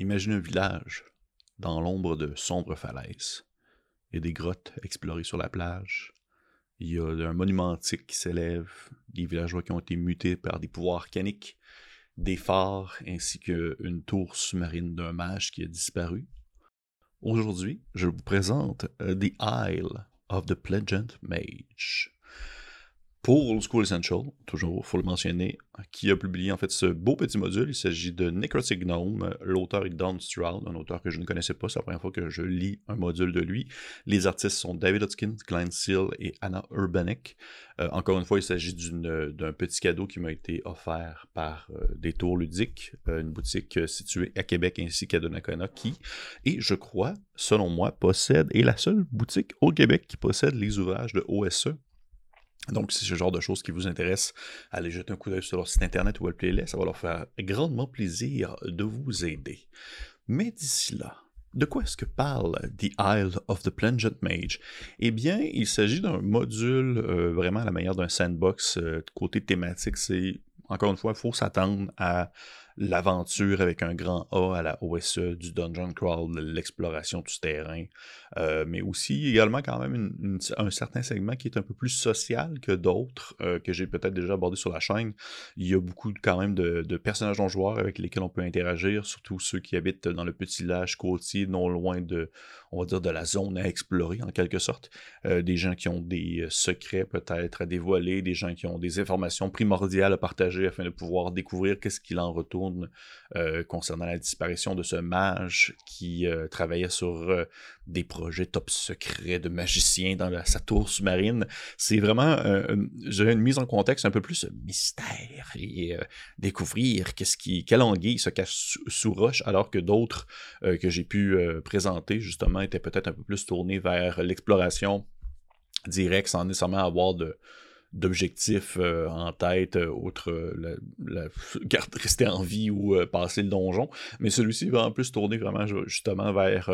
Imaginez un village dans l'ombre de sombres falaises. Il y a des grottes explorées sur la plage. Il y a un monument antique qui s'élève, des villageois qui ont été mutés par des pouvoirs caniques, des phares ainsi qu'une tour sous-marine d'un mage qui a disparu. Aujourd'hui, je vous présente euh, The Isle of the Pleasant Mage pour Old School Essential, toujours, faut le mentionner, qui a publié en fait ce beau petit module. Il s'agit de Necrotic Gnome. L'auteur est Don Stroud, un auteur que je ne connaissais pas. C'est la première fois que je lis un module de lui. Les artistes sont David Hodgkin, Glenn Seal et Anna Urbanek. Euh, encore une fois, il s'agit d'un petit cadeau qui m'a été offert par euh, des tours ludiques, euh, une boutique située à Québec ainsi qu'à Donnacona, qui, et je crois, selon moi, possède, est la seule boutique au Québec qui possède les ouvrages de OSE donc, si c'est ce genre de choses qui vous intéresse, allez jeter un coup d'œil sur leur site internet ou le playlist, ça va leur faire grandement plaisir de vous aider. Mais d'ici là, de quoi est-ce que parle The Isle of the Plungent Mage? Eh bien, il s'agit d'un module euh, vraiment à la manière d'un sandbox. Euh, côté thématique, c'est encore une fois, il faut s'attendre à l'aventure avec un grand A à la OSE, du dungeon crawl, l'exploration du terrain, euh, mais aussi également quand même un certain segment qui est un peu plus social que d'autres, euh, que j'ai peut-être déjà abordé sur la chaîne. Il y a beaucoup quand même de, personnages non joueurs avec lesquels on peut interagir, surtout ceux qui habitent dans le petit village côtier, non loin de, on va dire, de la zone à explorer en quelque sorte. Euh, des gens qui ont des secrets peut-être à dévoiler, des gens qui ont des informations primordiales à partager afin de pouvoir découvrir qu'est-ce qu'il en retourne euh, concernant la disparition de ce mage qui euh, travaillait sur euh, des projets top secrets de magiciens dans la, sa tour sous-marine. C'est vraiment, une mise en contexte un peu plus mystère et découvrir qu'est-ce qui, quelle anguille se cache sous, roche, alors que d'autres que j'ai pu présenter justement étaient peut-être un peu plus tournés vers l'exploration directe sans nécessairement avoir de d'objectifs euh, en tête, euh, outre euh, la, rester en vie ou passer le donjon. Mais celui-ci va en plus tourner vraiment justement vers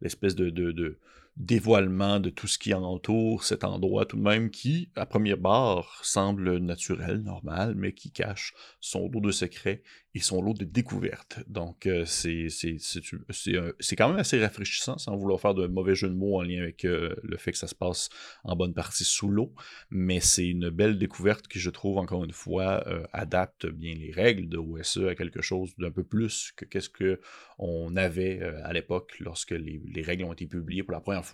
l'espèce de, dévoilement de tout ce qui entoure cet endroit tout de même qui, à première barre, semble naturel, normal, mais qui cache son lot de secrets et son lot de découvertes. Donc, euh, c'est quand même assez rafraîchissant, sans vouloir faire de mauvais jeu de mots en lien avec euh, le fait que ça se passe en bonne partie sous l'eau, mais c'est une belle découverte qui, je trouve, encore une fois, euh, adapte bien les règles de OSE à quelque chose d'un peu plus que qu'est-ce qu'on avait à l'époque lorsque les, les, règles ont été publiées pour la première fois.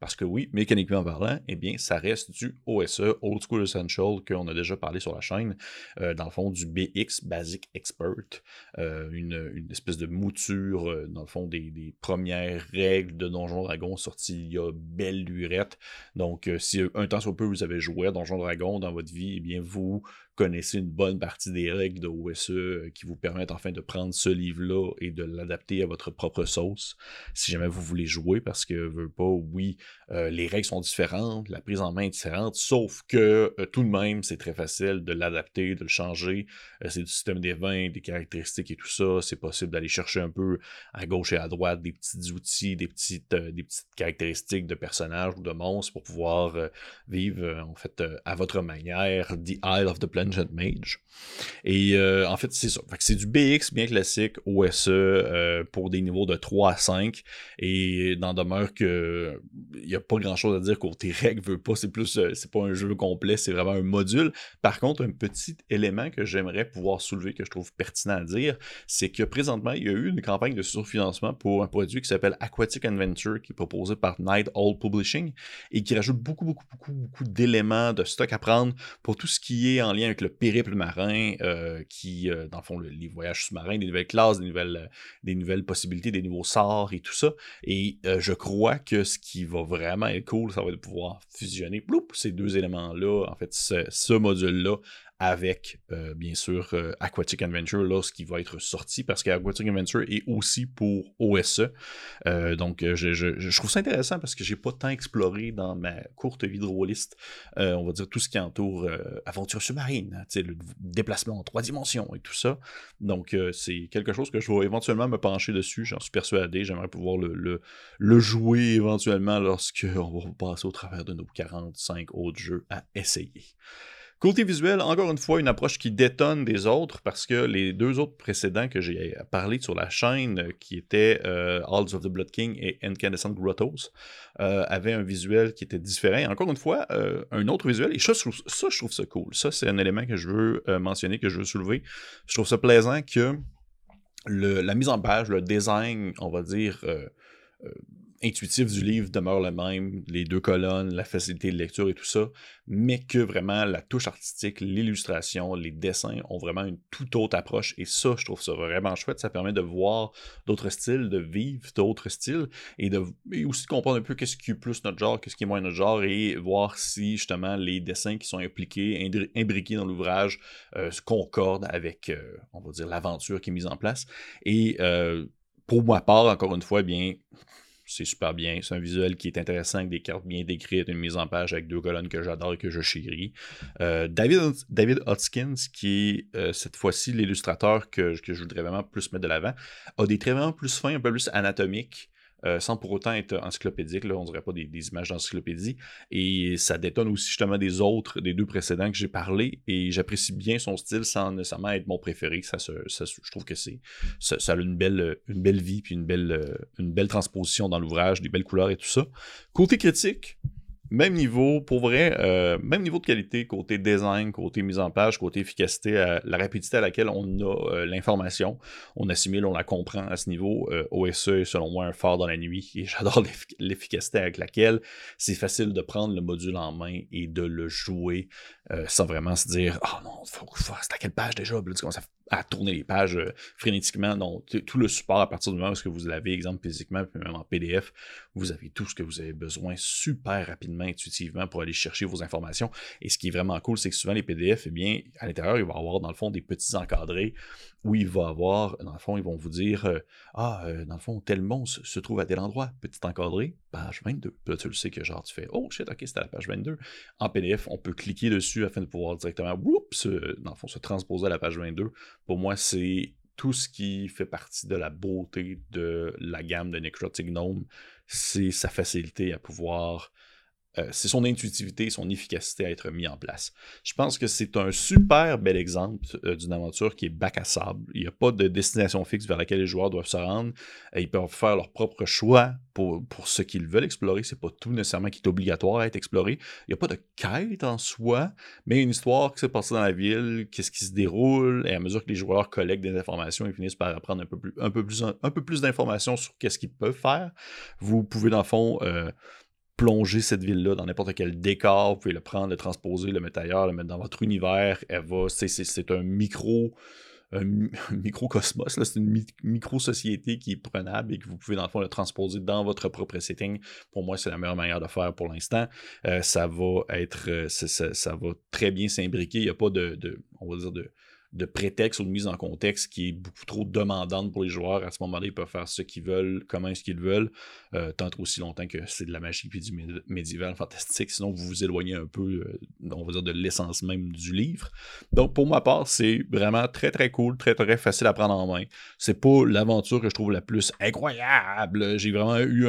Parce que oui, mécaniquement parlant, eh bien, ça reste du OSE, Old School Essential, qu'on a déjà parlé sur la chaîne, dans le fond, du BX, Basic Expert, euh, une, espèce de mouture, euh, dans le fond, des, premières règles de Donjon Dragon sorties il y a belle lurette. Donc, euh, si un temps soit peu vous avez joué à Donjon Dragon dans votre vie, eh bien, vous connaissez une bonne partie des règles de OSE euh, qui vous permettent enfin de prendre ce livre-là et de l'adapter à votre propre sauce, si jamais vous voulez jouer, parce que, veux pas, oui, euh, les règles sont différentes, la prise en main est différente, sauf que euh, tout de même, c'est très facile de l'adapter, de le changer. c'est du système des vins, des caractéristiques et tout ça. C'est possible d'aller chercher un peu à gauche et à droite des petits outils, des petites, des petites caractéristiques de personnages ou de monstres pour pouvoir vivre, en fait, à votre manière, The Isle of the Planet Mage. Et euh, en fait, c'est ça. c'est du BX bien classique, OSE, euh, pour des niveaux de 3 à 5. Et dans demeure que il n'y a pas grand chose à dire côté règles, veut pas. C'est plus, euh, c'est pas un jeu complet, c'est vraiment un module. Par contre, un petit élément que j'aimerais pouvoir soulever, que je trouve pertinent à dire, c'est que présentement, il y a eu une campagne de surfinancement pour un produit qui s'appelle Aquatic Adventure, qui est proposé par Night Owl Publishing et qui rajoute beaucoup, beaucoup, beaucoup, beaucoup d'éléments de stock à prendre pour tout ce qui est en lien avec le périple marin, euh, qui, euh, dans le fond, les voyages sous-marins, des nouvelles classes, des nouvelles, euh, des nouvelles possibilités, des nouveaux sorts et tout ça. Et je crois que ce qui va vraiment être cool, ça va être de pouvoir fusionner ces deux éléments-là, en fait, ce module-là, avec, euh, bien sûr, euh, Aquatic Adventure lorsqu'il va être sorti, parce qu'Aquatic Adventure est aussi pour OSE. Euh, donc, je, trouve ça intéressant parce que j'ai pas tant exploré dans ma courte de on va dire tout ce qui entoure aventure sous-marine, hein, le déplacement en trois dimensions et tout ça. Donc, c'est quelque chose que je vais éventuellement me pencher dessus, j'en suis persuadé. J'aimerais pouvoir le, le, le, jouer éventuellement lorsqu'on va passer au travers de nos 45 autres jeux à essayer. Côté visuel, encore une fois, une approche qui détonne des autres parce que les deux autres précédents que j'ai parlé sur la chaîne, qui étaient euh, of the Blood King et Incandescent Grottos, euh, avaient un visuel qui était différent. encore une fois, euh, un autre visuel, et ça je, trouve, ça, je trouve ça cool. Ça, c'est un élément que je veux mentionner, que je veux soulever. Je trouve ça plaisant que la mise en page, le design, on va dire, intuitif du livre demeure le même, les deux colonnes, la facilité de lecture et tout ça, mais que vraiment la touche artistique, l'illustration, les dessins ont vraiment une toute autre approche. Et ça, je trouve ça vraiment chouette. Ça permet de voir d'autres styles, de vivre d'autres styles et, de, aussi de comprendre un peu qu'est-ce qui est plus notre genre, qu'est-ce qui est moins notre genre et voir si justement les dessins qui sont impliqués, imbriqués dans l'ouvrage euh, concordent avec, euh, on va dire, l'aventure qui est mise en place. Et euh, pour ma part, encore une fois, eh bien, c'est super bien. C'est un visuel qui est intéressant avec des cartes bien décrites, une mise en page avec deux colonnes que j'adore et que je chéris. Euh, David, David Hoskins, qui est euh, cette fois-ci l'illustrateur que, que, je voudrais vraiment plus mettre de l'avant, a des traits vraiment plus fins, un peu plus anatomiques. Euh, sans pour autant être encyclopédique. Là, on dirait pas des, images d'encyclopédie. Et ça détonne aussi justement des autres, des deux précédents que j'ai parlé. Et j'apprécie bien son style sans nécessairement être mon préféré. Ça, je trouve que c'est ça, a une belle, une belle vie puis une belle, une belle transposition dans l'ouvrage, des belles couleurs et tout ça. Côté critique, même niveau, pour vrai, euh, même niveau de qualité, côté design, côté mise en page, côté efficacité, euh, la rapidité à laquelle on a euh, l'information, on assimile, on la comprend à ce niveau. OSE est selon moi un phare dans la nuit et j'adore l'efficacité avec laquelle c'est facile de prendre le module en main et de le jouer sans vraiment se dire Oh non, faut, c'est à quelle page déjà? À, tourner les pages frénétiquement. Non, tout le support à partir du moment où vous l'avez, exemple physiquement, puis même en PDF, vous avez tout ce que vous avez besoin super rapidement intuitivement pour aller chercher vos informations. Et ce qui est vraiment cool, c'est que souvent les PDF, eh bien, à l'intérieur, il va y avoir dans le fond des petits encadrés où il va avoir, dans le fond, ils vont vous dire euh, Ah, euh, dans le fond, tel monstre se trouve à tel endroit, petit encadré, page 22. Puis tu le sais que genre, tu fais Oh shit, ok, c'était la page 22. En PDF, on peut cliquer dessus afin de pouvoir directement, dans le fond, se transposer à la page 22. Pour moi, c'est tout ce qui fait partie de la beauté de la gamme de Necrotic Gnome, c'est sa facilité à pouvoir euh, c'est son intuitivité, son efficacité à être mis en place. Je pense que c'est un super bel exemple euh, d'une aventure qui est bac à sable. Il n'y a pas de destination fixe vers laquelle les joueurs doivent se rendre. Euh, ils peuvent faire leur propre choix pour, pour ce qu'ils veulent explorer. C'est pas tout nécessairement qui est obligatoire à être exploré. Il n'y a pas de quête en soi, mais une histoire qui s'est passée dans la ville, qu'est-ce qui se déroule, et à mesure que les joueurs collectent des informations, ils finissent par apprendre un peu plus, un peu plus, un, peu plus d'informations sur qu'est-ce qu'ils peuvent faire. Vous pouvez, dans le fond, plonger cette ville-là dans n'importe quel décor, vous pouvez le prendre, le transposer, le mettre ailleurs, le mettre dans votre univers. Elle va, c'est un micro, un microcosmos, c'est une micro-société qui est prenable et que vous pouvez dans le fond le transposer dans votre propre setting. Pour moi, c'est la meilleure manière de faire pour l'instant. Euh, ça va être, euh, ça, va très bien s'imbriquer. Il n'y a pas de, de, on va dire de de prétexte ou de mise en contexte qui est beaucoup trop demandante pour les joueurs. À ce moment-là, ils peuvent faire ce qu'ils veulent, comment est-ce qu'ils veulent, euh, tant aussi longtemps que c'est de la magie puis du médiéval fantastique. Sinon, vous vous éloignez un peu, euh, on va dire, de l'essence même du livre. Donc, pour ma part, c'est vraiment très très cool, très très facile à prendre en main. C'est pas l'aventure que je trouve la plus incroyable. J'ai vraiment eu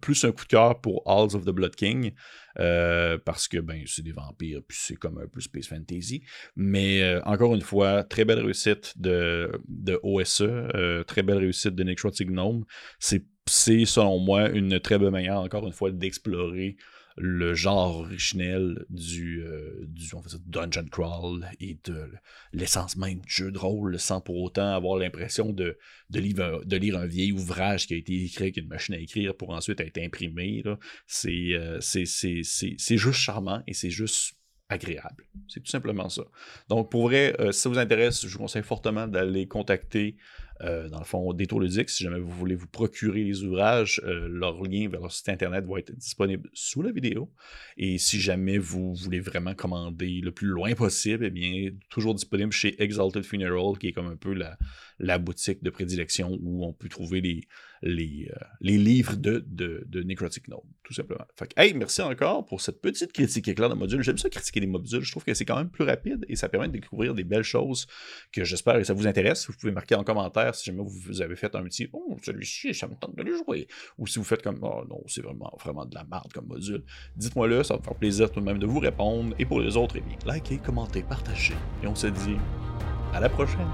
plus un coup de cœur pour Halls of the Blood King. Euh, parce que ben, c'est des vampires, puis c'est comme un peu Space Fantasy. Mais euh, encore une fois, très belle réussite de, de OSE, euh, très belle réussite de Nick Gnome. C'est, selon moi une très bonne manière, encore une fois, d'explorer le genre originel du, du dungeon crawl et de l'essence même du jeu de rôle sans pour autant avoir l'impression de, de, lire, de lire un vieil ouvrage qui a été écrit avec une machine à écrire pour ensuite être imprimé. C'est, c'est, juste charmant et c'est juste agréable. C'est tout simplement ça. Donc, pour vrai, si ça vous intéresse, je vous conseille fortement d'aller contacter euh, dans le fond, Détour Ludique, si jamais vous voulez vous procurer les ouvrages, euh, leur lien vers leur site internet va être disponible sous la vidéo. Et si jamais vous voulez vraiment commander le plus loin possible, eh bien, toujours disponible chez Exalted Funeral, qui est comme un peu la, la boutique de prédilection où on peut trouver les, les, euh, les livres de, de, de, Necrotic Gnome, tout simplement. Fait que, hey, merci encore pour cette petite critique éclair de module. J'aime ça critiquer des modules. Je trouve que c'est quand même plus rapide et ça permet de découvrir des belles choses que j'espère que ça vous intéresse. Vous pouvez marquer en commentaire si jamais vous avez fait un petit Oh, celui-ci, ça me tente de le jouer. Ou si vous faites comme Oh non, c'est vraiment, vraiment de la merde comme module. Dites-moi le, ça va me faire plaisir tout de même de vous répondre. Et pour les autres, eh bien, likez, commentez, partagez. Et on se dit à la prochaine.